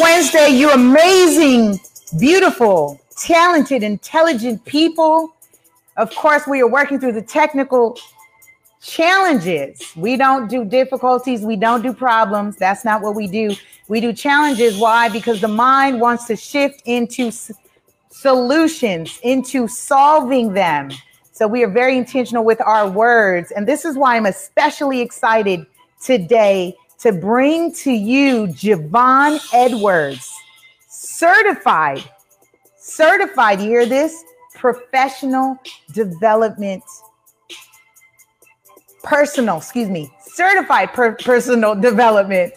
Wednesday, you amazing, beautiful, talented, intelligent people. Of course, we are working through the technical challenges. We don't do difficulties, we don't do problems. That's not what we do. We do challenges. Why? Because the mind wants to shift into solutions, into solving them. So we are very intentional with our words. And this is why I'm especially excited today to bring to you Javon Edwards, certified, certified, you hear this? Professional development, personal, excuse me, certified per- personal development.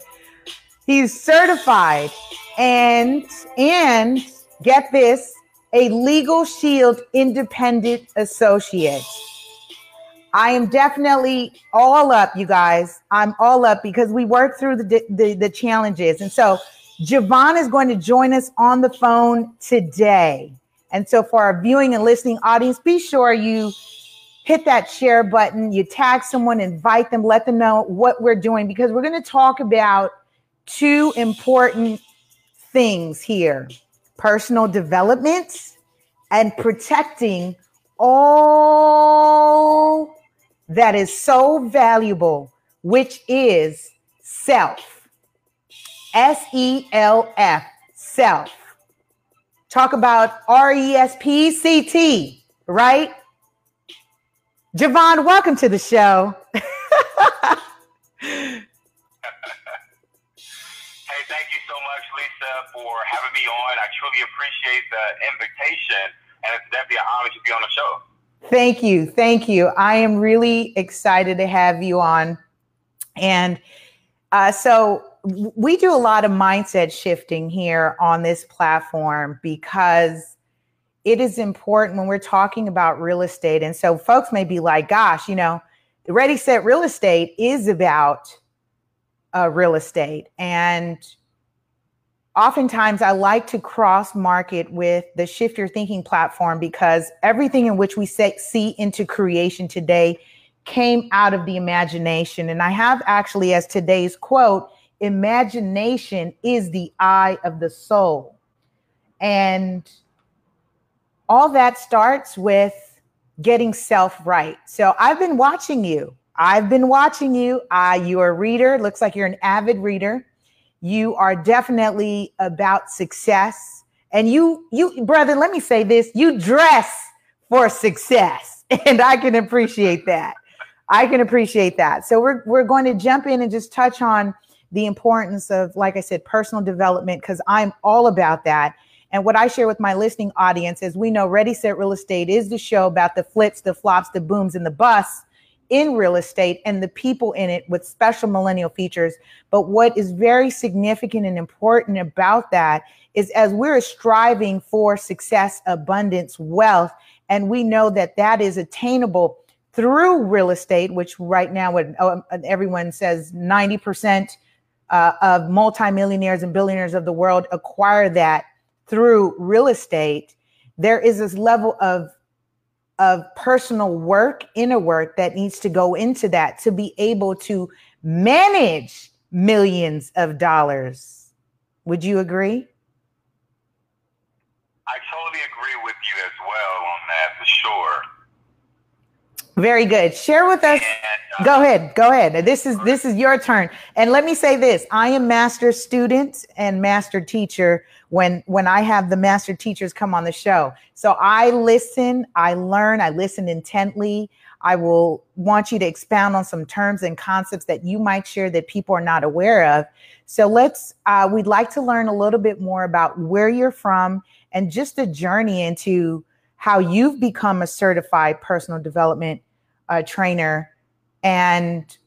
He's certified and, and get this, a Legal Shield independent associate. I am definitely all up, you guys. I'm all up because we work through the, the, the challenges. And so Javon is going to join us on the phone today. And so for our viewing and listening audience, be sure you hit that share button, you tag someone, invite them, let them know what we're doing because we're going to talk about two important things here personal development and protecting all that is so valuable, which is self. S E L F, self. Talk about R E S P C T, right? Javon, welcome to the show. Hey, thank you so much, Lisa, for having me on. I truly appreciate the invitation, and it's definitely an honor to be on the show. Thank you. Thank you. I am really excited to have you on. And uh, so we do a lot of mindset shifting here on this platform because it is important when we're talking about real estate. And so folks may be like, gosh, you know, the Ready Set Real Estate is about uh, real estate. And oftentimes I like to cross market with the Shift Your Thinking platform because everything in which we see into creation today came out of the imagination. And I have actually, as today's quote, imagination is the eye of the soul. And all that starts with getting self right. So I've been watching you. I've been watching you. Uh, you're a reader. Looks like you're an avid reader. You are definitely about success. And you, you, brother, let me say this you dress for success. And I can appreciate that. I can appreciate that. So we're, we're going to jump in and just touch on the importance of, like I said, personal development, because I'm all about that. And what I share with my listening audience is we know Ready Set Real Estate is the show about the flips, the flops, the booms, and the busts in real estate and the people in it with special millennial features. But what is very significant and important about that is as we're striving for success, abundance, wealth, and we know that that is attainable through real estate, which right now uh, everyone says 90% uh, of multimillionaires and billionaires of the world acquire that through real estate, there is this level of of personal work, inner work that needs to go into that to be able to manage millions of dollars. Would you agree? I totally agree with you as well on that for sure. Very good. Share with us. Uh, go ahead. Go ahead. This is this is your turn. And let me say this: I am master student and master teacher when when I have the master teachers come on the show. So I listen, I learn, I listen intently. I will want you to expound on some terms and concepts that you might share that people are not aware of. So let's uh, we'd like to learn a little bit more about where you're from and just a journey into how you've become a certified personal development uh, trainer and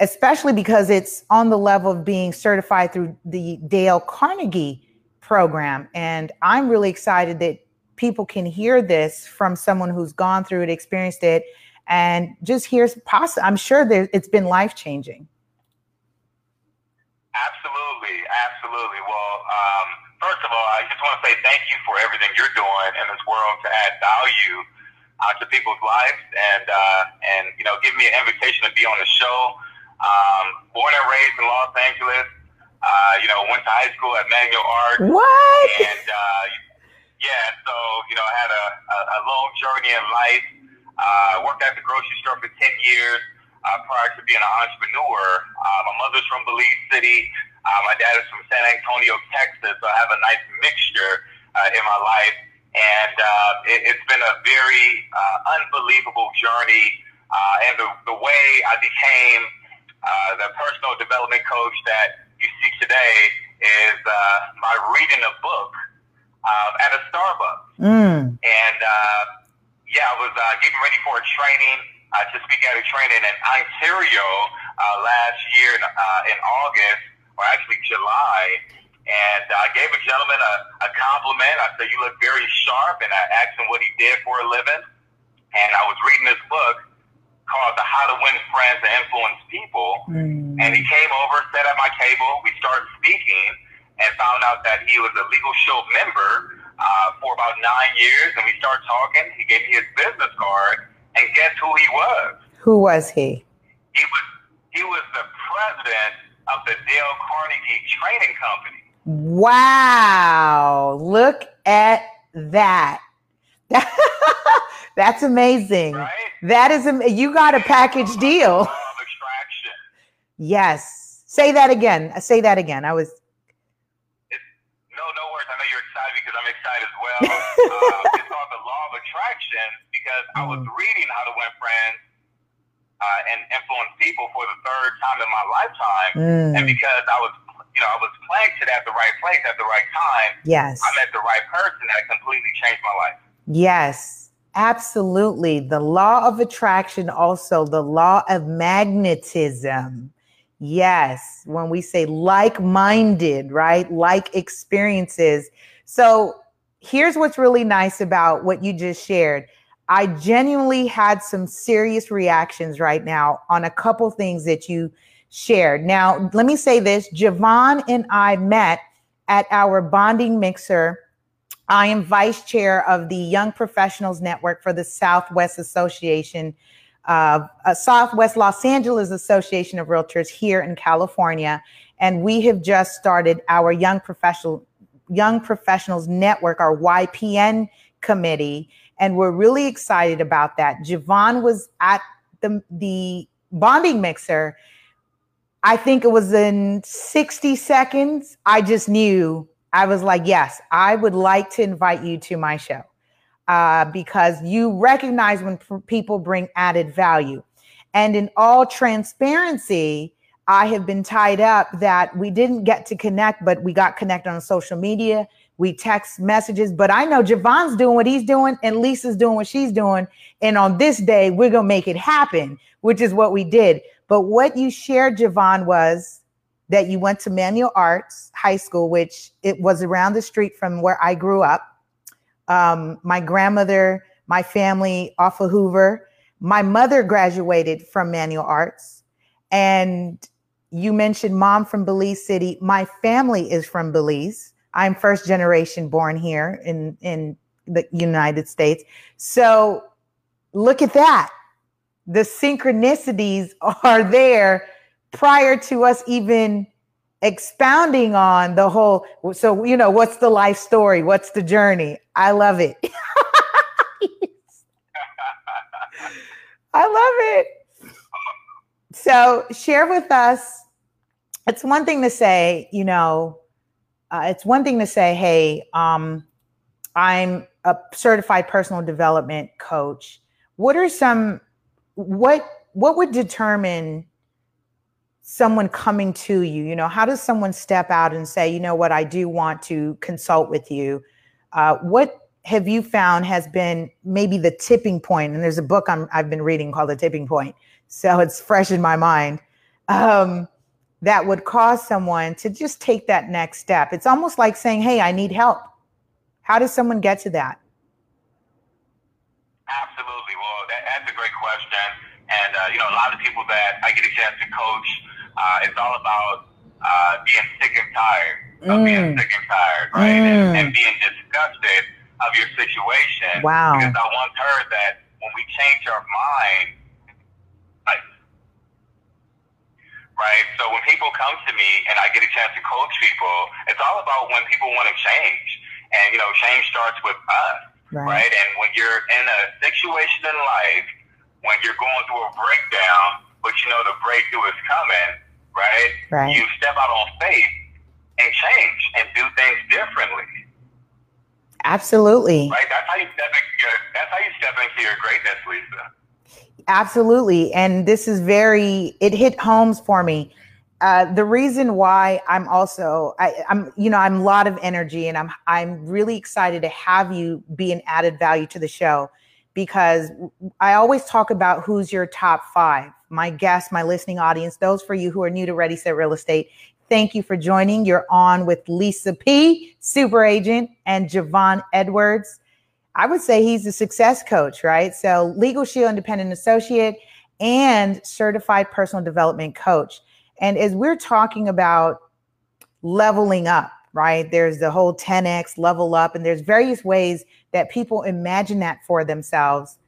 especially because it's on the level of being certified through the Dale Carnegie program. And I'm really excited that people can hear this from someone who's gone through it, experienced it, and just hears possible. I'm sure it's been life changing. Absolutely, absolutely. Well, um, first of all, I just want to say thank you for everything you're doing in this world to add value uh, to people's lives, and uh, and you know, give me an invitation to be on the show. Um, born and raised in Los Angeles, uh, you know, went to high school at Manual Art. What? And uh, yeah, so you know, I had a, a, a long journey in life. Uh, worked at the grocery store for ten years uh, prior to being an entrepreneur. Uh, my mother's from Belize City. Uh, my dad is from San Antonio, Texas. So I have a nice mixture uh, in my life and uh, it, has been a very uh, unbelievable journey. Uh, and the, the way I became uh, the personal development coach that you see today is uh, by reading a book uh, at a Starbucks. Mm. And yeah, I was getting ready for a training to speak at a training in Ontario last year in, in August, or actually July. And I gave a gentleman a, a compliment. I said, You look very sharp. And I asked him what he did for a living. And I was reading this book called The How to Win Friends and Influence People. Mm. And he came over, sat at my table. We started speaking and found out that he was a Legal Shield member uh, for about nine years. And we started talking. He gave me his business card. And guess who he was? Who was he? He was he was the president of the Dale Carnegie Training Company. Wow. Look at that. That's amazing. Right? That is, you got a package deal. Yes. Say that again. Say that again. I was. It's, no, no worries. I know you're excited because I'm excited as well. uh, it's called the law of attraction because I was mm. reading How to Win Friends uh, and Influence People for the third time in my lifetime. Mm. And because I was you know, I was planted at the right place at the right time. Yes. I met the right person that completely changed my life. Yes, absolutely. The law of attraction, also the law of magnetism. Yes, when we say like minded, right? Like experiences. So here's what's really nice about what you just shared. I genuinely had some serious reactions right now on a couple things that you shared. Now, let me say this Javon and I met at our bonding mixer. I am vice chair of the Young Professionals Network for the Southwest Association, uh, uh, Southwest Los Angeles Association of Realtors here in California. And we have just started our Young Professional Young Professionals Network, our YPN committee, and we're really excited about that. Javon was at the the bonding mixer I think it was in 60 seconds. I just knew I was like, yes, I would like to invite you to my show uh, because you recognize when people bring added value. And in all transparency, I have been tied up that we didn't get to connect, but we got connected on social media. We text messages, but I know Javon's doing what he's doing and Lisa's doing what she's doing. And on this day, we're going to make it happen, which is what we did. But what you shared, Javon, was that you went to Manual Arts High School, which it was around the street from where I grew up. Um, my grandmother, my family off of Hoover. My mother graduated from Manual Arts. And you mentioned mom from Belize City. My family is from Belize. I'm first generation born here in in the United States. So look at that. The synchronicities are there prior to us even expounding on the whole so you know what's the life story? What's the journey? I love it. I love it. So share with us it's one thing to say you know uh, it's one thing to say hey um, i'm a certified personal development coach. What are some what what would determine someone coming to you you know how does someone step out and say you know what? I do want to consult with you. Uh, what have you found has been maybe the tipping point? and there's a book i have been reading called the tipping point so it's fresh in my mind um, that would cause someone to just take that next step. It's almost like saying hey i need help. How does someone get to that? Absolutely. Well that, that's a great question and uh, you know a lot of people that i get a chance to coach uh, it's all about uh, being sick and tired of mm. being sick and tired, right? Mm. And, and being disgusted of your situation. Wow. Because I once heard that when we change our mind, like, right? So when people come to me and I get a chance to coach people, it's all about when people want to change. And, you know, change starts with us, right? right? And when you're in a situation in life, when you're going through a breakdown, but you know the breakthrough is coming, right? Right. You step out on faith and change and do things differently. Absolutely. Right. That's how you step into that's how you step into your greatness, Lisa. Absolutely. And this is very it hit homes for me. Uh, the reason why I'm also I, I'm you know I'm a lot of energy and I'm I'm really excited to have you be an added value to the show because I always talk about who's your top five my guests, my listening audience, those for you who are new to Ready Set Real Estate, thank you for joining. You're on with Lisa P, super agent, and Javon Edwards. I would say he's a success coach, right? So, Legal Shield Independent Associate and certified personal development coach. And as we're talking about leveling up, right? There's the whole 10x level up, and there's various ways that people imagine that for themselves.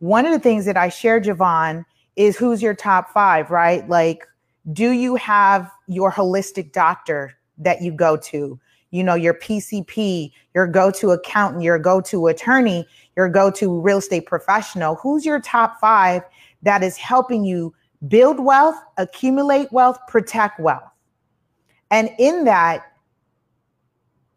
One of the things that I share, Javon, is who's your top five, right? Like, do you have your holistic doctor that you go to? You know, your PCP, your go to accountant, your go to attorney, your go to real estate professional. Who's your top five that is helping you build wealth, accumulate wealth, protect wealth? And in that,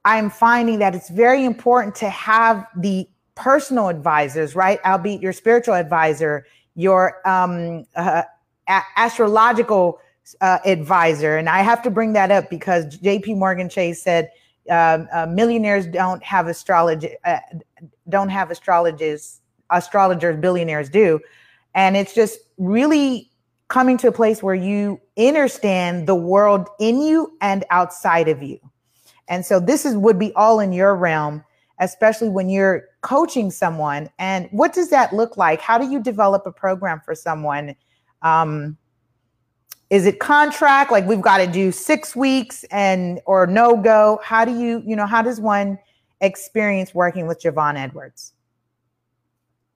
I'm finding that it's very important to have the personal advisors, right? Albeit your spiritual advisor, your um, uh, a- astrological uh, advisor. And I have to bring that up because JP Morgan Chase said um, uh, millionaires don't have astrology, uh, don't have astrologers, astrologers, billionaires do. And it's just really coming to a place where you understand the world in you and outside of you. And so this is would be all in your realm especially when you're coaching someone. And what does that look like? How do you develop a program for someone? Um, is it contract like we've got to do six weeks and or no go? How do you, you know, how does one experience working with Javon Edwards?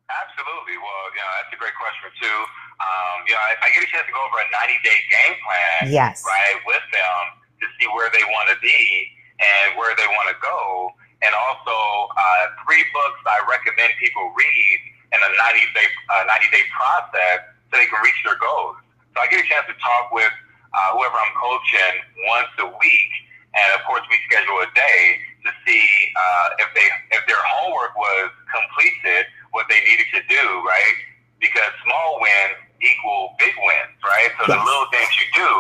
Absolutely. Well, yeah, that's a great question too. Um, you know, I, I get a chance to go over a 90 day game plan, yes, right, with them to see where they want to be and where they want to go and also uh, three books I recommend people read in a 90 day uh, 90 day process so they can reach their goals. So I get a chance to talk with uh, whoever I'm coaching once a week, and of course we schedule a day to see uh, if they if their homework was completed, what they needed to do, right? Because small wins equal big wins, right? So yes. the little things you do,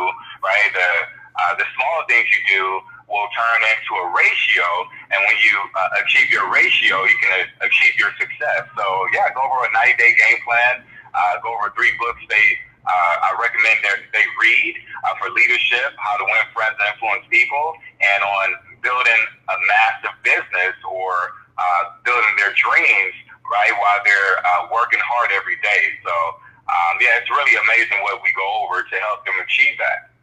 right? The uh, the small things you do will turn into a ratio, and when you uh, achieve your ratio, you can uh, achieve your success. So yeah, go over a 90 day game plan. Uh, go over three books they uh, I recommend that they read uh, for leadership, how to win friends and influence people, and on building a massive business or uh, building their dreams right while they're uh, working hard every day. So um, yeah, it's really amazing what we go over to help them achieve that.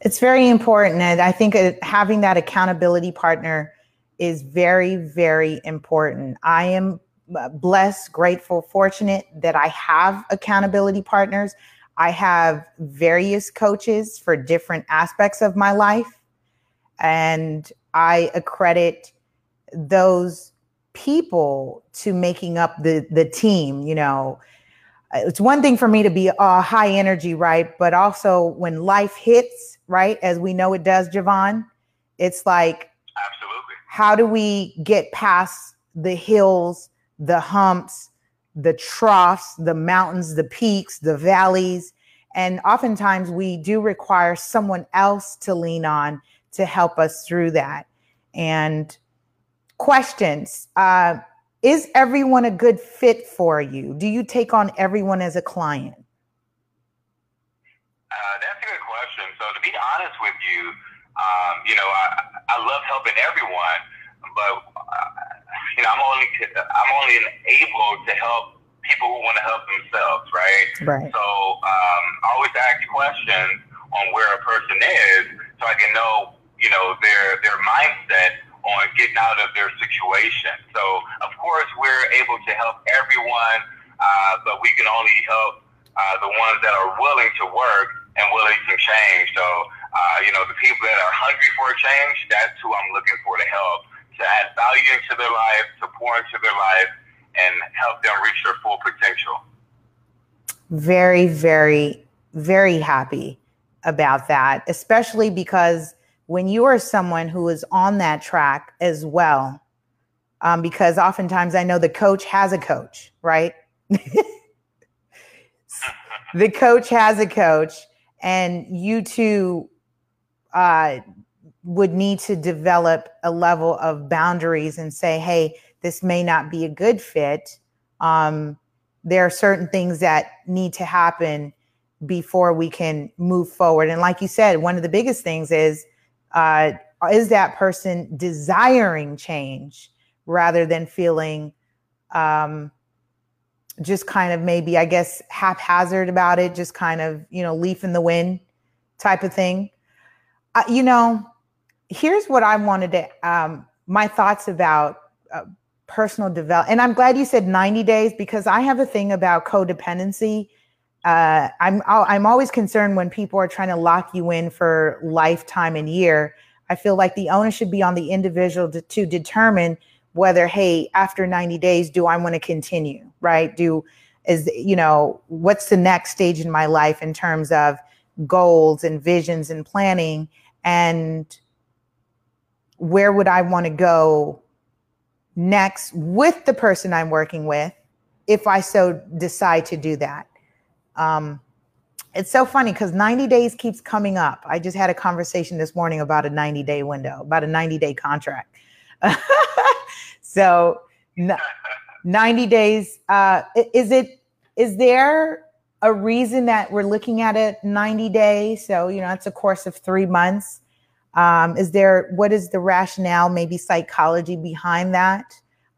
It's very important. And I think having that accountability partner is very, very important. I am uh, blessed, grateful, fortunate that I have accountability partners. I have various coaches for different aspects of my life. And I accredit those people to making up the the team you know it's one thing for me to be uh, high energy right but also when life hits right as we know it does javon it's like absolutely how do we get past the hills the humps the troughs the mountains the peaks the valleys and oftentimes we do require someone else to lean on to help us through that and questions. Uh, is everyone a good fit for you? Do you take on everyone as a client? Uh, that's a good question. So to be honest with you, um, you know, I, I love helping everyone, but uh, you know, I'm only I'm only able to help people who want to help themselves, right? Right. So um, I always ask questions on where a person is, so I can know, you know, their their mindset on getting out of their situation. So, of course, we're able to help everyone, uh, but we can only help uh, the ones that are willing to work and willing to change. So, uh, you know, the people that are hungry for a change, that's who I'm looking for to help, to add value into their life, to pour into their life, and help them reach their full potential. Very, very, very happy about that, especially because when you are someone who is on that track as well, um, because oftentimes I know the coach has a coach, right? the coach has a coach, and you too uh, would need to develop a level of boundaries and say, hey, this may not be a good fit. Um, there are certain things that need to happen before we can move forward. And like you said, one of the biggest things is uh, is that person desiring change rather than feeling um, just kind of maybe, I guess, haphazard about it, just kind of, you know, leaf in the wind type of thing? Uh, you know, here's what I wanted to, um, my thoughts about uh, personal development. And I'm glad you said 90 days because I have a thing about codependency uh, I'm I'm always concerned when people are trying to lock you in for lifetime and year. I feel like the onus should be on the individual to, to determine whether, hey, after 90 days, do I want to continue? Right? Do is you know what's the next stage in my life in terms of goals and visions and planning and where would I want to go next with the person I'm working with if I so decide to do that. Um, it's so funny because 90 days keeps coming up. I just had a conversation this morning about a 90 day window, about a 90 day contract. so, 90 days. Uh, is it? Is there a reason that we're looking at it 90 days? So, you know, it's a course of three months. Um, is there? What is the rationale? Maybe psychology behind that?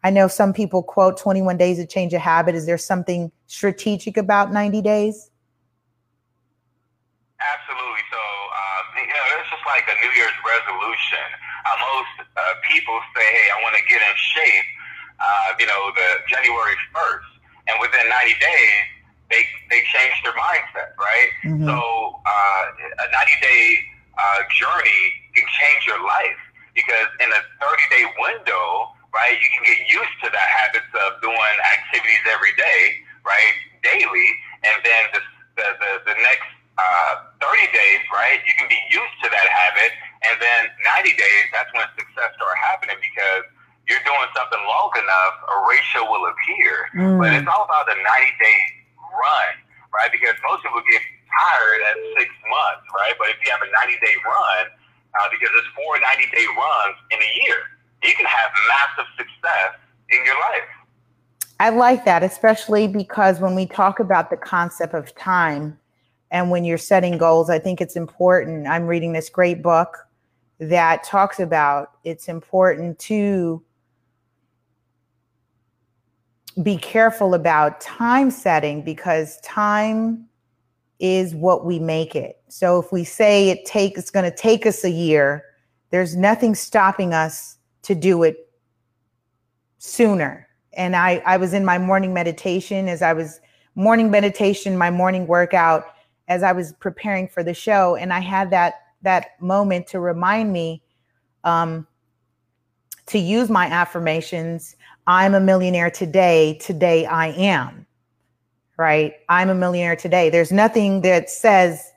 I know some people quote 21 days to change a habit. Is there something strategic about 90 days? Absolutely. So, um, you know, it's just like a New Year's resolution. Uh, most uh, people say, hey, I want to get in shape, uh, you know, the January 1st. And within 90 days, they, they change their mindset, right? Mm-hmm. So, uh, a 90 day uh, journey can change your life because in a 30 day window, right? You can get used to the habits of doing activities every day, right? Daily, and then the the the, the next uh, 30 days, right? You can be used to that habit, and then 90 days, that's when success starts happening because you're doing something long enough, a ratio will appear. Mm. But it's all about the 90 day run, right? Because most people get tired at six months, right? But if you have a 90 day run, uh, because it's four 90 day runs in a year, you can have massive success in your life. I like that, especially because when we talk about the concept of time and when you're setting goals, I think it's important. I'm reading this great book that talks about it's important to be careful about time setting because time is what we make it. So if we say it take it's going to take us a year, there's nothing stopping us to do it sooner. And I I was in my morning meditation as I was morning meditation, my morning workout as I was preparing for the show and I had that that moment to remind me um to use my affirmations. I'm a millionaire today, today I am right? I'm a millionaire today. There's nothing that says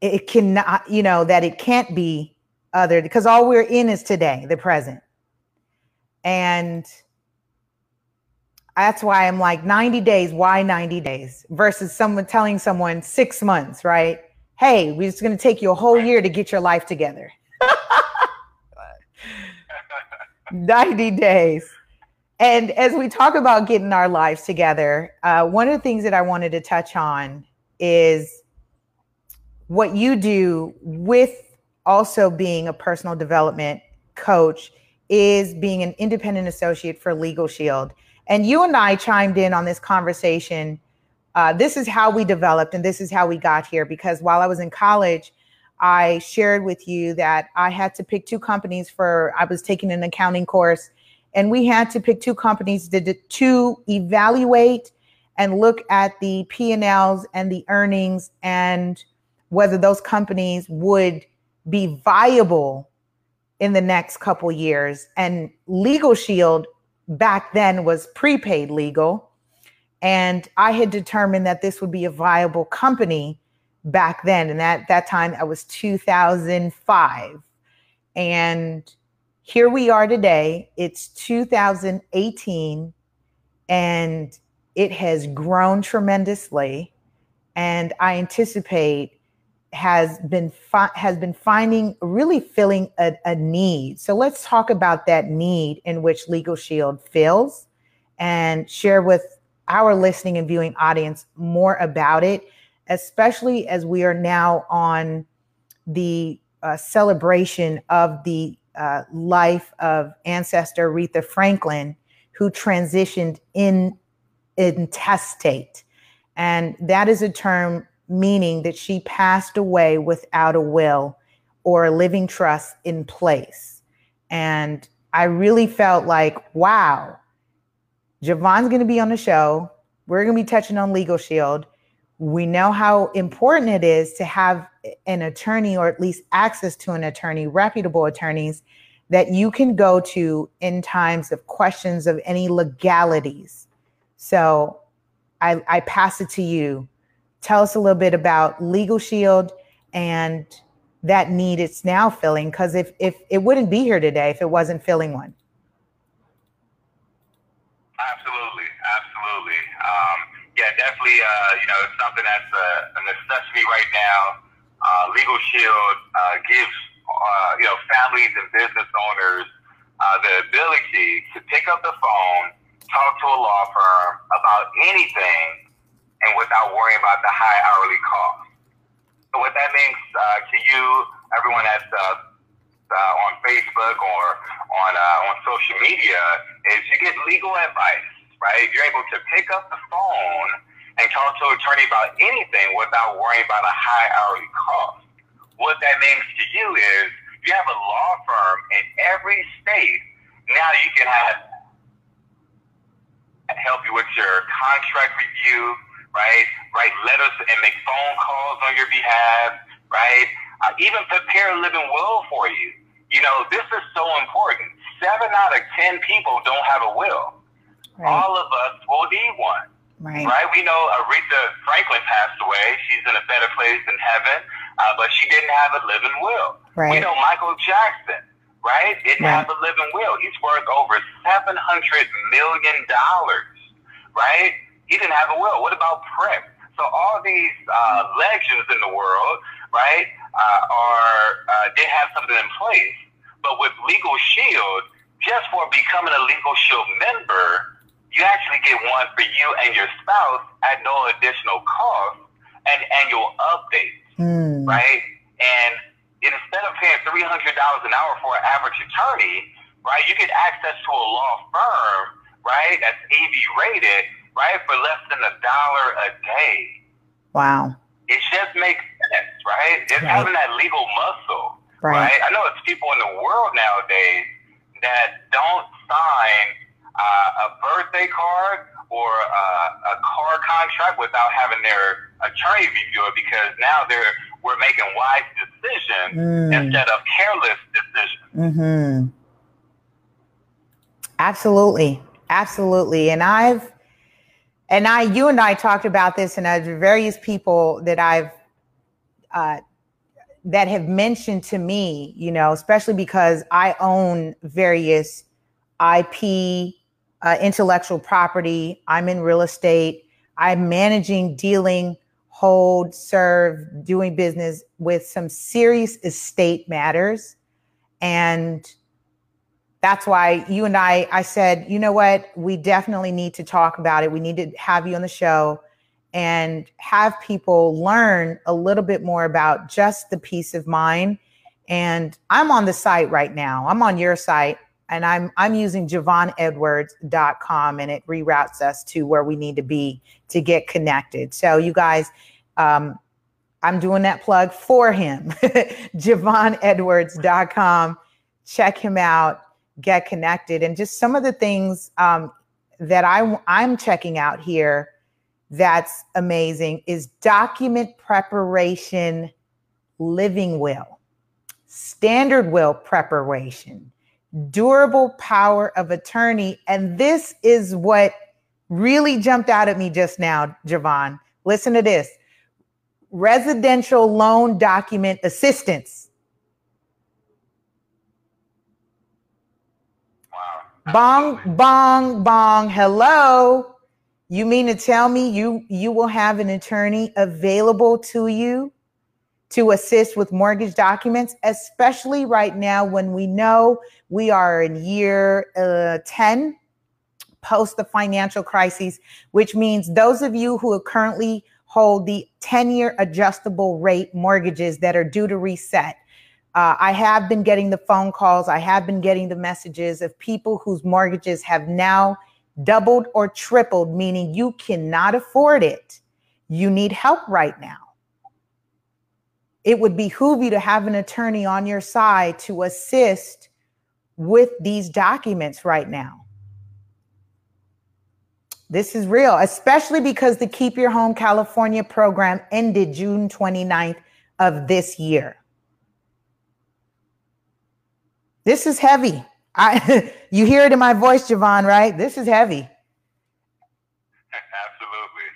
it cannot, you know, that it can't be other because all we're in is today, the present. And that's why I'm like 90 days. Why 90 days versus someone telling someone six months, right? Hey, we're just going to take you a whole year to get your life together. 90 days. And as we talk about getting our lives together, uh, one of the things that I wanted to touch on is what you do with also being a personal development coach is being an independent associate for Legal Shield. And you and I chimed in on this conversation. Uh, this is how we developed and this is how we got here because while I was in college, I shared with you that I had to pick two companies for, I was taking an accounting course and we had to pick two companies to, to evaluate and look at the P&Ls and the earnings and whether those companies would be viable in the next couple years. And Legal Shield back then was prepaid legal. And I had determined that this would be a viable company back then. And at that time, that was 2005. And here we are today. It's 2018 and it has grown tremendously. And I anticipate has been fi- has been finding really filling a, a need. So let's talk about that need in which Legal Shield fills and share with our listening and viewing audience more about it, especially as we are now on the uh, celebration of the uh, life of ancestor Aretha Franklin, who transitioned in intestate. And that is a term meaning that she passed away without a will or a living trust in place. And I really felt like, wow, Javon's going to be on the show. We're going to be touching on Legal Shield. We know how important it is to have an attorney or at least access to an attorney, reputable attorneys that you can go to in times of questions of any legalities. So I, I pass it to you. Tell us a little bit about Legal Shield and that need it's now filling because if, if it wouldn't be here today if it wasn't filling one. Absolutely, absolutely. Um, yeah, definitely. Uh, you know, it's something that's a, a necessity right now uh, Legal Shield uh, gives uh, you know families and business owners uh, the ability to pick up the phone, talk to a law firm about anything, and without worrying about the high hourly cost. So what that means uh, to you, everyone that's uh, on Facebook or on on social media, is you get legal advice. Right, you're able to pick up the phone and talk to an attorney about anything without worrying about a high hourly cost. What that means to you is you have a law firm in every state. Now you can have help you with your contract review, right? Write letters and make phone calls on your behalf, right? Uh, even prepare a living will for you. You know, this is so important. Seven out of ten people don't have a will. Right. All of us will need one. Right. Right. We know Aretha Franklin passed away. She's in a better place in heaven, uh, but she didn't have a living will. Right. We know Michael Jackson, right, didn't right. have a living will. He's worth over seven hundred million dollars, right? He didn't have a will. What about Prince? So all these uh, legends in the world, right, uh, are uh, did have something in place, but with Legal Shield, just for becoming a Legal Shield member you actually get one for you and your spouse at no additional cost and annual updates, mm. right? And instead of paying three hundred dollars an hour for an average attorney, right, you get access to a law firm, right, that's AV rated, right, for less than a dollar a day. Wow. it just makes sense, right? It's right. having that legal muscle, right. right? I know it's people in the world nowadays that don't sign uh, a birthday card or uh, a car contract without having their attorney review it because now they're we're making wise decisions mm. instead of careless decisions. Mm-hmm. Absolutely, absolutely, and I've and I, you and I talked about this, and there's various people that I've uh, that have mentioned to me, you know, especially because I own various IP, uh, intellectual property. I'm in real estate. I'm managing, dealing, hold, serve, doing business with some serious estate matters, and that's why you and I, I said, you know what, we definitely need to talk about it. We need to have you on the show and have people learn a little bit more about just the peace of mind. And I'm on the site right now. I'm on your site and I'm I'm using JavonEdwards.com and it reroutes us to where we need to be to get connected. So you guys, um, I'm doing that plug for him. JavonEdwards.com. Check him out get connected and just some of the things um, that I, I'm checking out here that's amazing is document preparation living will, standard will preparation, durable power of attorney. And this is what really jumped out at me just now, Javon. Listen to this residential loan document assistance. Wow. Bong, bong, bong. Hello. You mean to tell me you you will have an attorney available to you to assist with mortgage documents, especially right now when we know we are in year uh, 10 post the financial crisis, which means those of you who are currently hold the 10 year adjustable rate mortgages that are due to reset uh, I have been getting the phone calls, I have been getting the messages of people whose mortgages have now doubled or tripled, meaning you cannot afford it. You need help right now. It would behoove you to have an attorney on your side to assist with these documents right now. This is real, especially because the Keep Your Home California program ended June 29th of this year. This is heavy. I you hear it in my voice, Javon, right? This is heavy. Absolutely.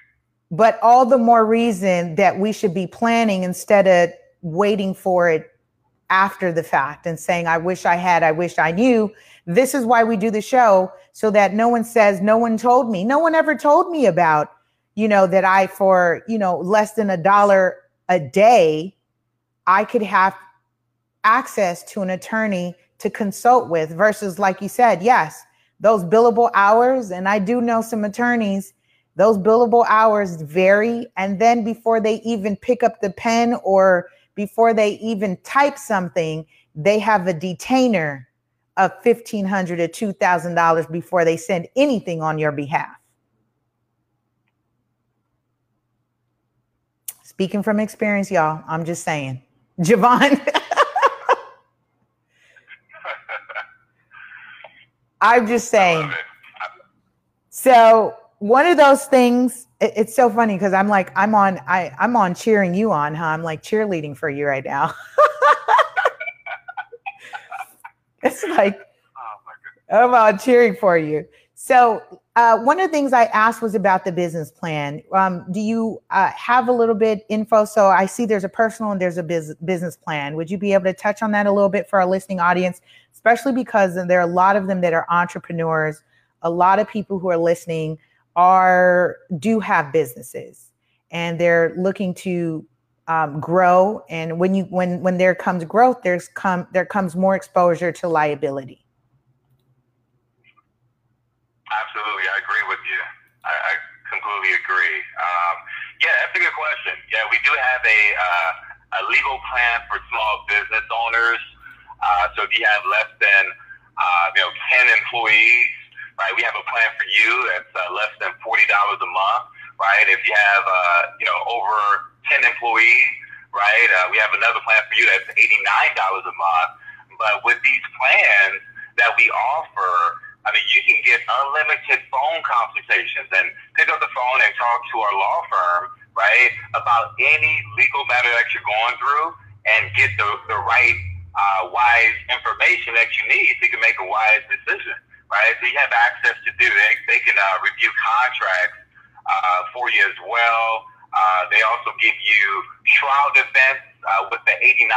But all the more reason that we should be planning instead of waiting for it after the fact and saying, I wish I had, I wish I knew. This is why we do the show so that no one says, no one told me. No one ever told me about, you know, that I, for, you know, less than a dollar a day, I could have access to an attorney to consult with versus like you said yes those billable hours and i do know some attorneys those billable hours vary and then before they even pick up the pen or before they even type something they have a detainer of 1500 to $2000 before they send anything on your behalf. Speaking from experience y'all i'm just saying. Javon. I'm just saying. So one of those things, it, it's so funny because I'm like, I'm on, I, I'm on cheering you on, huh? I'm like cheerleading for you right now. it's like, oh I'm on cheering for you. So uh, one of the things I asked was about the business plan. Um, do you uh, have a little bit info? So I see there's a personal and there's a biz- business plan. Would you be able to touch on that a little bit for our listening audience, especially because there are a lot of them that are entrepreneurs. A lot of people who are listening are do have businesses and they're looking to um, grow. And when you when when there comes growth, there's come there comes more exposure to liability. Absolutely, I agree with you. I, I completely agree. Um, yeah, that's a good question. Yeah, we do have a uh, a legal plan for small business owners. Uh, so if you have less than uh, you know ten employees, right, we have a plan for you that's uh, less than forty dollars a month. Right, if you have uh, you know over 10 employees, right? Uh, we have another plan for you that's $89 a month. But with these plans that we offer, I mean, you can get unlimited phone consultations and pick up the phone and talk to our law firm, right, about any legal matter that you're going through and get the, the right uh, wise information that you need so you can make a wise decision, right? You have access to do it. They can uh, review contracts uh, for you as well. Uh, they also give you trial defense uh, with the $89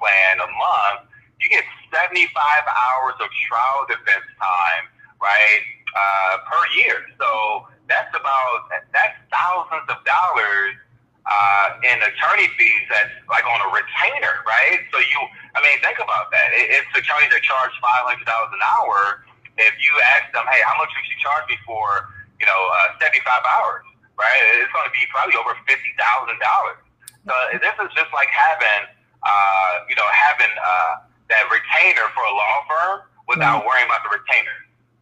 plan a month. You get 75 hours of trial defense time, right, uh, per year. So that's about, that's thousands of dollars uh, in attorney fees that's like on a retainer, right? So you, I mean, think about that. It's attorneys that charge $500 an hour. If you ask them, hey, how much would you charge me for, you know, uh, 75 hours, right? It's going to be probably over $50,000. So this is just like having, uh, you know, having uh, that retainer for a law firm without right. worrying about the retainer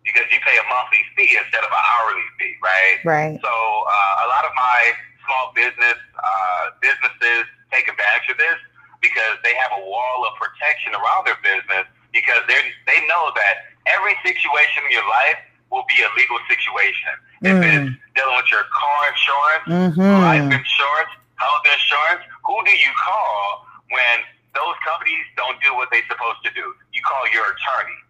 because you pay a monthly fee instead of an hourly fee, right? Right. So uh, a lot of my small business uh, businesses take advantage of this because they have a wall of protection around their business because they they know that every situation in your life will be a legal situation. Mm. If it's dealing with your car insurance, mm-hmm. life insurance, health insurance, who do you call when those companies don't do what they're supposed to do? You call your attorney.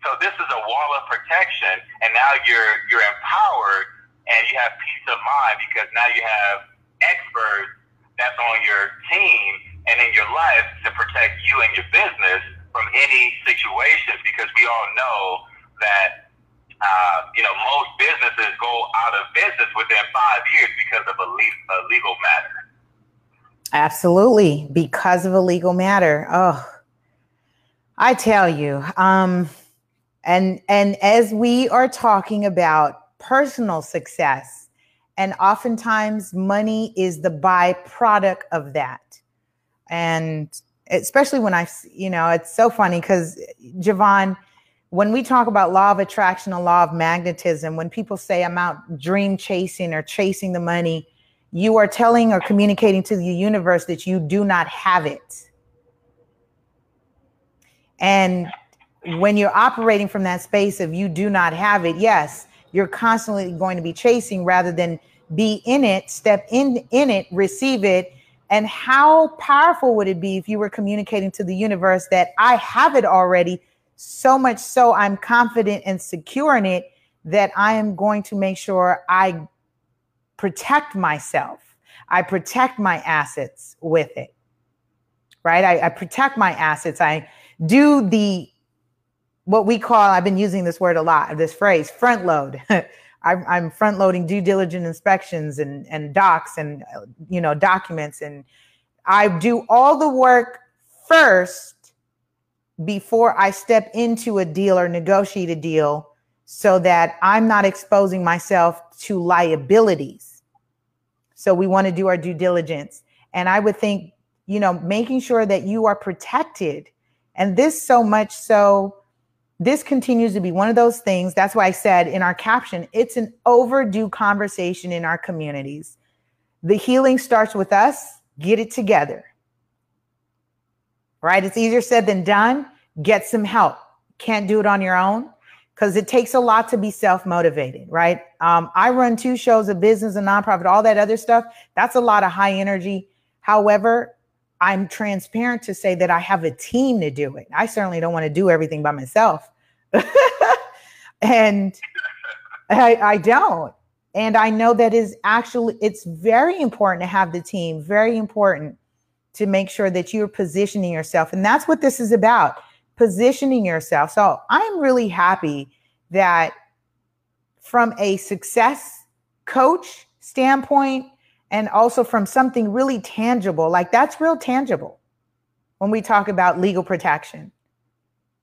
So this is a wall of protection, and now you're you're empowered and you have peace of mind because now you have experts that's on your team and in your life to protect you and your business from any situations because we all know that uh, you know most businesses go out of business within five years because of a, le- a legal matter. Absolutely, because of a legal matter. Oh, I tell you, um, and and as we are talking about personal success, and oftentimes money is the byproduct of that, and especially when I, you know, it's so funny because Javon, when we talk about law of attraction, a law of magnetism, when people say I'm out dream chasing or chasing the money you are telling or communicating to the universe that you do not have it. And when you're operating from that space of you do not have it, yes, you're constantly going to be chasing rather than be in it, step in in it, receive it. And how powerful would it be if you were communicating to the universe that I have it already, so much so I'm confident and secure in it that I am going to make sure I protect myself. I protect my assets with it, right? I, I protect my assets. I do the what we call, I've been using this word a lot, this phrase, front load. I'm, I'm front loading due diligence inspections and, and docs and, you know, documents. And I do all the work first before I step into a deal or negotiate a deal so that I'm not exposing myself to liabilities. So we want to do our due diligence. And I would think, you know, making sure that you are protected. And this so much so, this continues to be one of those things. That's why I said in our caption, it's an overdue conversation in our communities. The healing starts with us. Get it together. Right? It's easier said than done. Get some help. Can't do it on your own because it takes a lot to be self motivated, right? Um, I run two shows, a business, a nonprofit, all that other stuff. That's a lot of high energy. However, I'm transparent to say that I have a team to do it. I certainly don't want to do everything by myself. and I, I don't. And I know that is actually, it's very important to have the team, very important to make sure that you're positioning yourself. And that's what this is about positioning yourself. So I'm really happy that from a success coach standpoint and also from something really tangible, like that's real tangible when we talk about legal protection,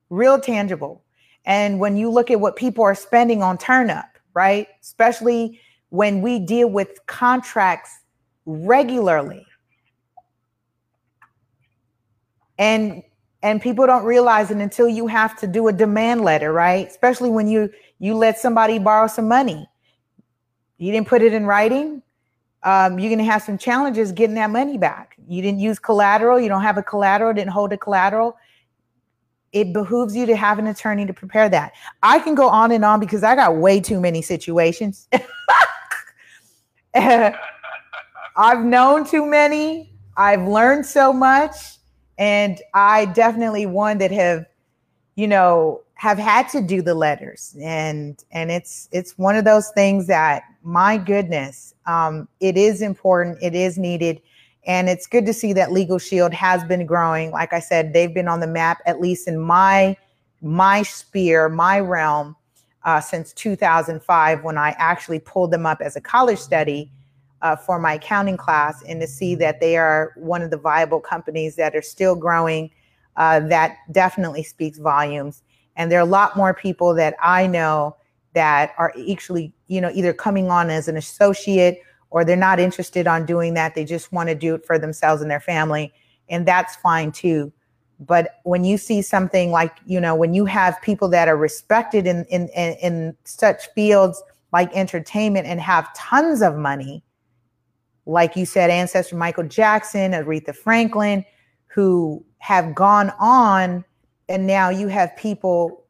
real tangible. And when you look at what people are spending on TurnUp, right? Especially when we deal with contracts regularly. And and people don't realize it until you have to do a demand letter right especially when you you let somebody borrow some money you didn't put it in writing um, you're going to have some challenges getting that money back. You didn't use collateral, you don't have a collateral, didn't hold a collateral. It behooves you to have an attorney to prepare that. I can go on and on because I got way too many situations. I've known too many. I've learned so much. And I definitely one that have, you know, have had to do the letters. And and it's it's one of those things that my goodness, um, it is important, it is needed. And it's good to see that Legal Shield has been growing. Like I said, they've been on the map, at least in my my sphere, my realm, uh, since 2005, when I actually pulled them up as a college study uh, for my accounting class and to see that they are one of the viable companies that are still growing, uh, that definitely speaks volumes. And there are a lot more people that I know that are actually, you know, either coming on as an associate or they're not interested on doing that. They just want to do it for themselves and their family. And that's fine too. But when you see something like, you know, when you have people that are respected in, in, in, in such fields like entertainment and have tons of money, like you said, ancestor Michael Jackson, Aretha Franklin, who have gone on, and now you have people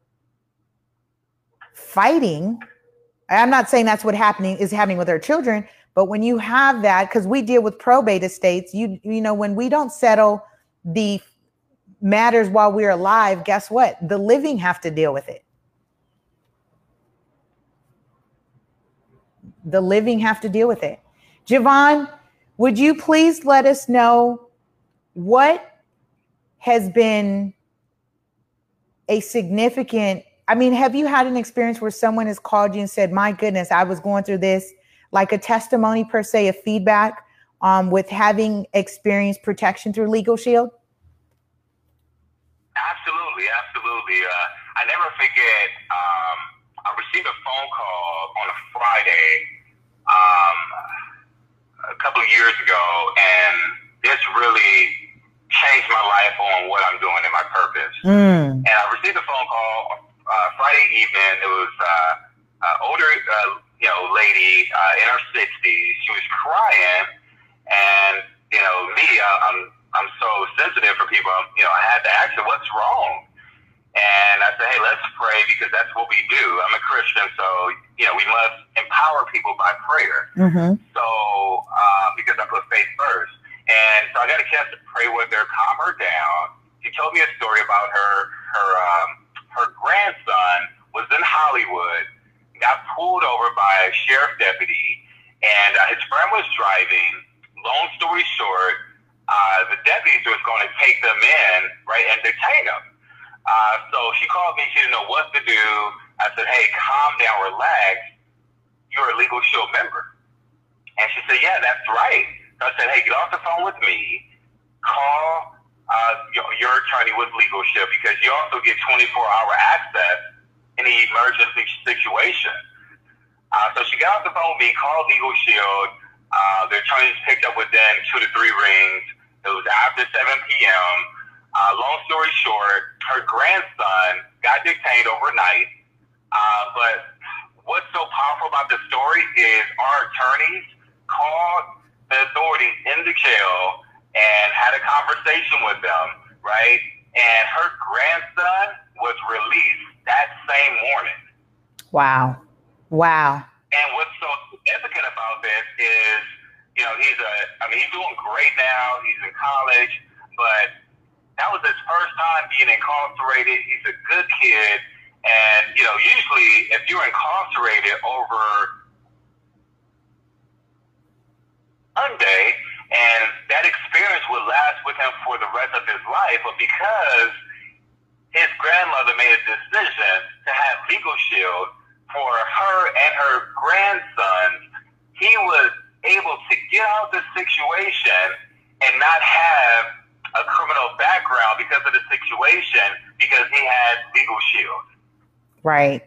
fighting. I'm not saying that's what happening is happening with our children, but when you have that, because we deal with probate estates, you you know, when we don't settle the matters while we're alive, guess what? The living have to deal with it. The living have to deal with it. Javon, would you please let us know what has been a significant I mean, have you had an experience where someone has called you and said, "My goodness, I was going through this," like a testimony per se, a feedback um, with having experienced protection through Legal Shield? Absolutely, absolutely. Uh, I never forget. Um, I received a phone call on a Friday. Um, a couple of years ago, and this really changed my life on what I'm doing and my purpose. Mm. And I received a phone call uh, Friday evening. It was uh, an older, uh, you know, lady uh, in her 60s. She was crying, and you know, me, I'm I'm so sensitive for people. You know, I had to ask her, "What's wrong?" And I said, hey, let's pray because that's what we do. I'm a Christian, so, you know, we must empower people by prayer. Mm-hmm. So, uh, because I put faith first. And so I got a chance to pray with her, calm her down. She told me a story about her, her, um, her grandson was in Hollywood, got pulled over by a sheriff deputy, and uh, his friend was driving. Long story short, uh, the deputies was going to take them in, right, and detain them. Uh, so she called me. She didn't know what to do. I said, hey, calm down, relax. You're a Legal Shield member. And she said, yeah, that's right. So I said, hey, get off the phone with me. Call uh, your, your attorney with Legal Shield because you also get 24-hour access in the emergency situation. Uh, so she got off the phone with me, called Legal Shield. Uh, the attorneys picked up within two to three rings. It was after 7 p.m. Uh, long story short, her grandson got detained overnight. Uh, but what's so powerful about the story is our attorneys called the authorities in the jail and had a conversation with them, right? And her grandson was released that same morning. Wow. Wow. And what's so significant about this is, you know, he's a, I mean, he's doing great now. He's in college, but that was his first time being incarcerated. He's a good kid. And, you know, usually if you're incarcerated over Monday, and that experience would last with him for the rest of his life, but because his grandmother made a decision to have legal shield for her and her grandson, he was able to get out of the situation and not have a criminal background because of the situation because he had legal shield. Right.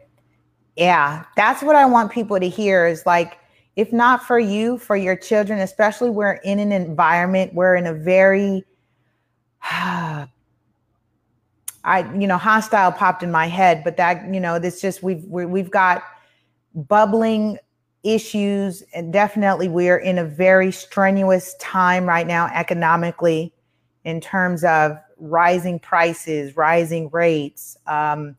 Yeah, that's what I want people to hear is like if not for you, for your children, especially we're in an environment, we're in a very I you know hostile popped in my head, but that you know this just we've we, have we have got bubbling issues, and definitely we are in a very strenuous time right now economically in terms of rising prices, rising rates, um,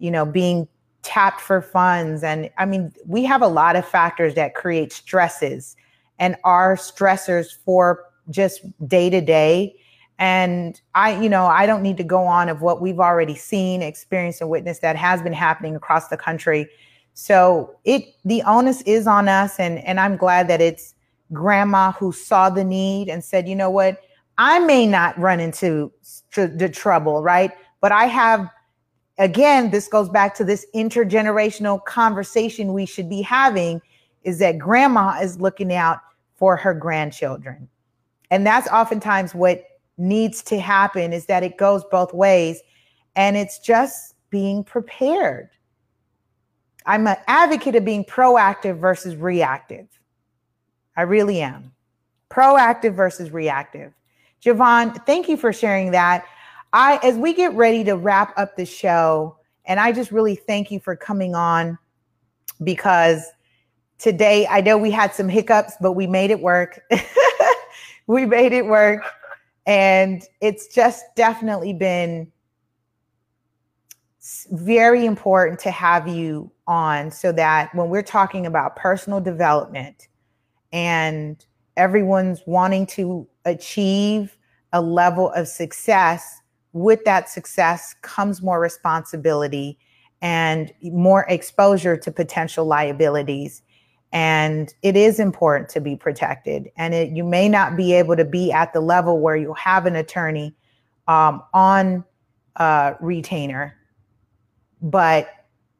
you know, being tapped for funds. And I mean, we have a lot of factors that create stresses and are stressors for just day to day. And I, you know, I don't need to go on of what we've already seen, experienced, and witnessed that has been happening across the country. So it the onus is on us, and and I'm glad that it's grandma who saw the need and said, you know what, I may not run into tr- the trouble, right? But I have again, this goes back to this intergenerational conversation we should be having is that grandma is looking out for her grandchildren. And that's oftentimes what needs to happen is that it goes both ways and it's just being prepared. I'm an advocate of being proactive versus reactive. I really am. Proactive versus reactive. Javon, thank you for sharing that. I as we get ready to wrap up the show, and I just really thank you for coming on because today I know we had some hiccups, but we made it work. we made it work. And it's just definitely been very important to have you on so that when we're talking about personal development and everyone's wanting to achieve a level of success, with that success comes more responsibility and more exposure to potential liabilities. And it is important to be protected. And it, you may not be able to be at the level where you have an attorney um, on uh, retainer, but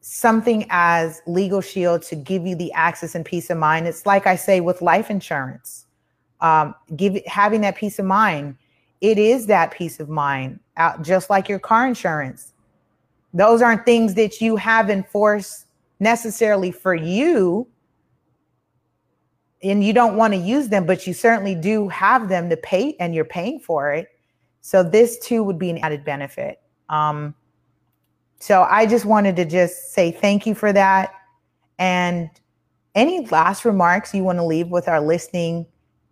something as Legal Shield to give you the access and peace of mind. It's like I say with life insurance, um, give having that peace of mind it is that peace of mind, out just like your car insurance. Those aren't things that you have in force necessarily for you, and you don't want to use them, but you certainly do have them to pay, and you're paying for it. So this too would be an added benefit. Um, so I just wanted to just say thank you for that. And any last remarks you want to leave with our listening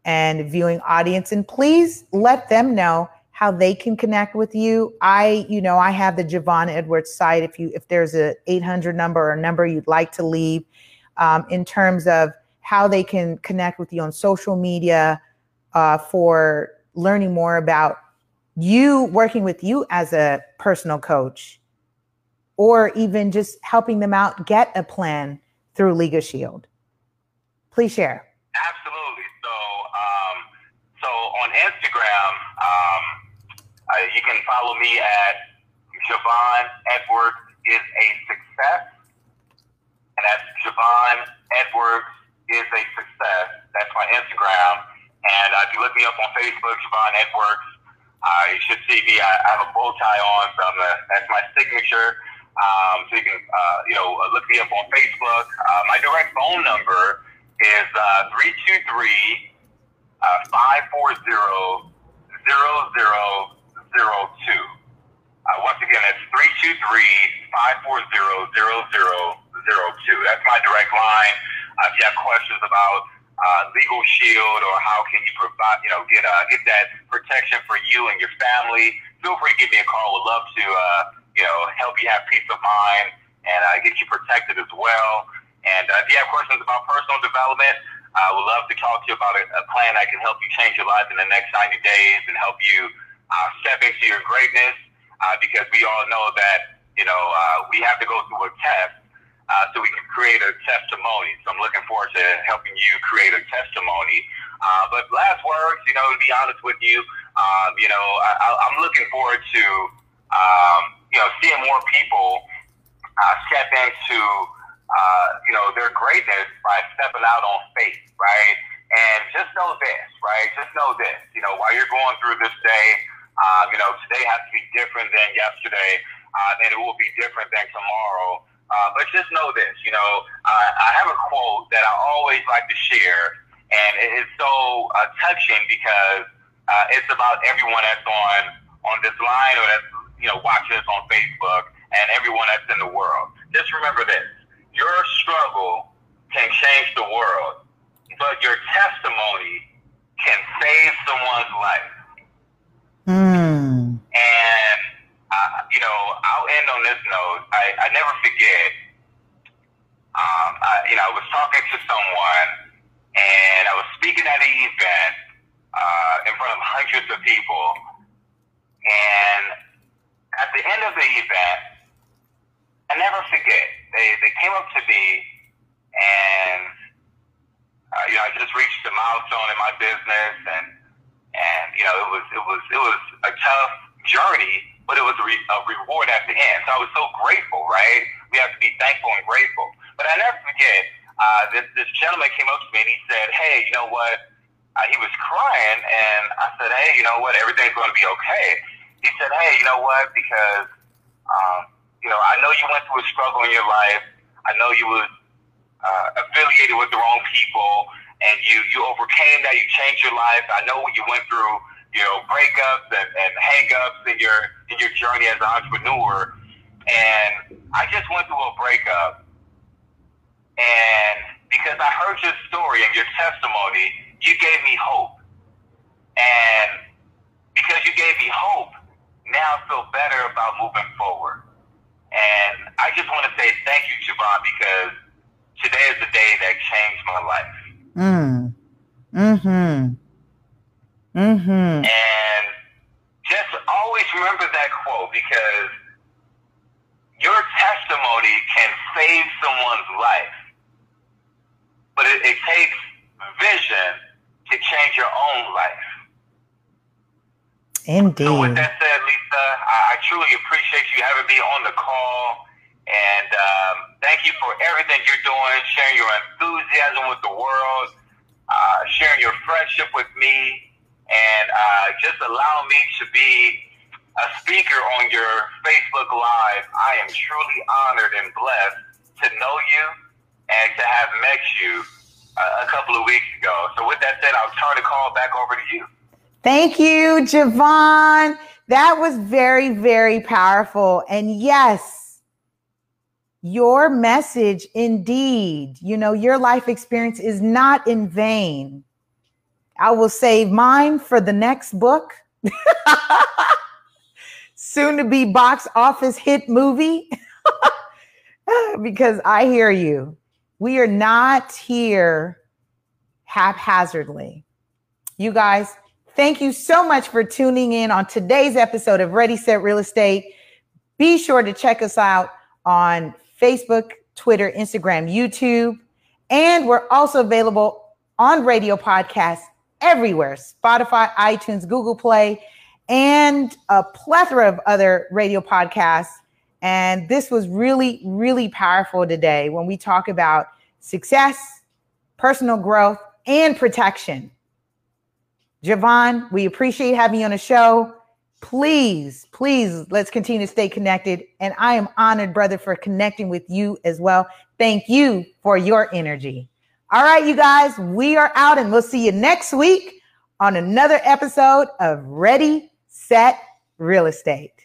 and viewing audience. And please let them know how they can connect with you. I, you know, I have the Javon Edwards site. If you, if there's a 800 number or a number you'd like to leave, um, in terms of how they can connect with you on social media uh, for learning more about you working with you as a personal coach, or even just helping them out get a plan through Legal Shield. Please share. Absolutely on Instagram, um, uh, you can follow me at Javon Edwards is a success, and that's Javon Edwards is a success. That's my Instagram. And uh, if you look me up on Facebook, Javon Edwards, uh, you should see me. I, I have a bow tie on, so I'm a, that's my signature. Um, so you can, uh, you know, look me up on Facebook. Uh, my direct phone number is uh, 323 uh, 540 uh, once again, it's 323-540-0002. That's my direct line. Uh, if you have questions about uh, legal shield or how can you provide, you know, get uh, get that protection for you and your family, feel free to give me a call. Would love to, uh, you know, help you have peace of mind and uh, get you protected as well. And uh, if you have questions about personal development, I would love to talk to you about a, a plan that can help you change your life in the next 90 days and help you uh, step into your greatness uh, because we all know that, you know, uh, we have to go through a test uh, so we can create a testimony. So I'm looking forward to helping you create a testimony. Uh, but last words, you know, to be honest with you, um, you know, I, I'm looking forward to, um, you know, seeing more people uh, step into uh, you know, their greatness by stepping out on faith, right? And just know this, right? Just know this, you know, while you're going through this day, uh, you know, today has to be different than yesterday, uh, and it will be different than tomorrow. Uh, but just know this, you know, uh, I have a quote that I always like to share, and it's so uh, touching because uh, it's about everyone that's on on this line or that's you know watching this on Facebook, and everyone that's in the world. Just remember this: your struggle can change the world, but your testimony can save someone's life. Mm. And, uh, you know, I'll end on this note. I, I never forget, um, I, you know, I was talking to someone and I was speaking at an event uh, in front of hundreds of people. And at the end of the event, I never forget, they, they came up to me and, uh, you know, I just reached a milestone in my business and, and you know, it was it was it was a tough journey, but it was a, re- a reward at the end. So I was so grateful, right? We have to be thankful and grateful. But I never forget, uh, this, this gentleman came up to me and he said, "Hey, you know what?" Uh, he was crying, and I said, "Hey, you know what? Everything's going to be okay." He said, "Hey, you know what? Because um, you know, I know you went through a struggle in your life. I know you was uh, affiliated with the wrong people, and you you overcame that. You changed your life. I know what you went through." you know, breakups and, and hangups in your in your journey as an entrepreneur. And I just went through a breakup. And because I heard your story and your testimony, you gave me hope. And because you gave me hope, now I feel better about moving forward. And I just want to say thank you, Javon, because today is the day that changed my life. Mm. Mm-hmm. Mm-hmm. And just always remember that quote because your testimony can save someone's life, but it, it takes vision to change your own life. Indeed. So with that said, Lisa, I, I truly appreciate you having me on the call. And um, thank you for everything you're doing, sharing your enthusiasm with the world, uh, sharing your friendship with me and uh, just allow me to be a speaker on your Facebook Live. I am truly honored and blessed to know you and to have met you a, a couple of weeks ago. So, with that said, I'll turn the call back over to you. Thank you, Javon. That was very, very powerful. And yes, your message indeed, you know, your life experience is not in vain. I will save mine for the next book. Soon to be box office hit movie. because I hear you. We are not here haphazardly. You guys, thank you so much for tuning in on today's episode of Ready Set Real Estate. Be sure to check us out on Facebook, Twitter, Instagram, YouTube, and we're also available on radio podcasts everywhere Spotify, iTunes, Google Play, and a plethora of other radio podcasts. And this was really, really powerful today when we talk about success, personal growth, and protection. Javon, we appreciate having you on the show. Please, please, let's continue to stay connected. And I am honored, brother, for connecting with you as well. Thank you for your energy. All right, you guys, we are out and we'll see you next week on another episode of Ready, Set, Real Estate.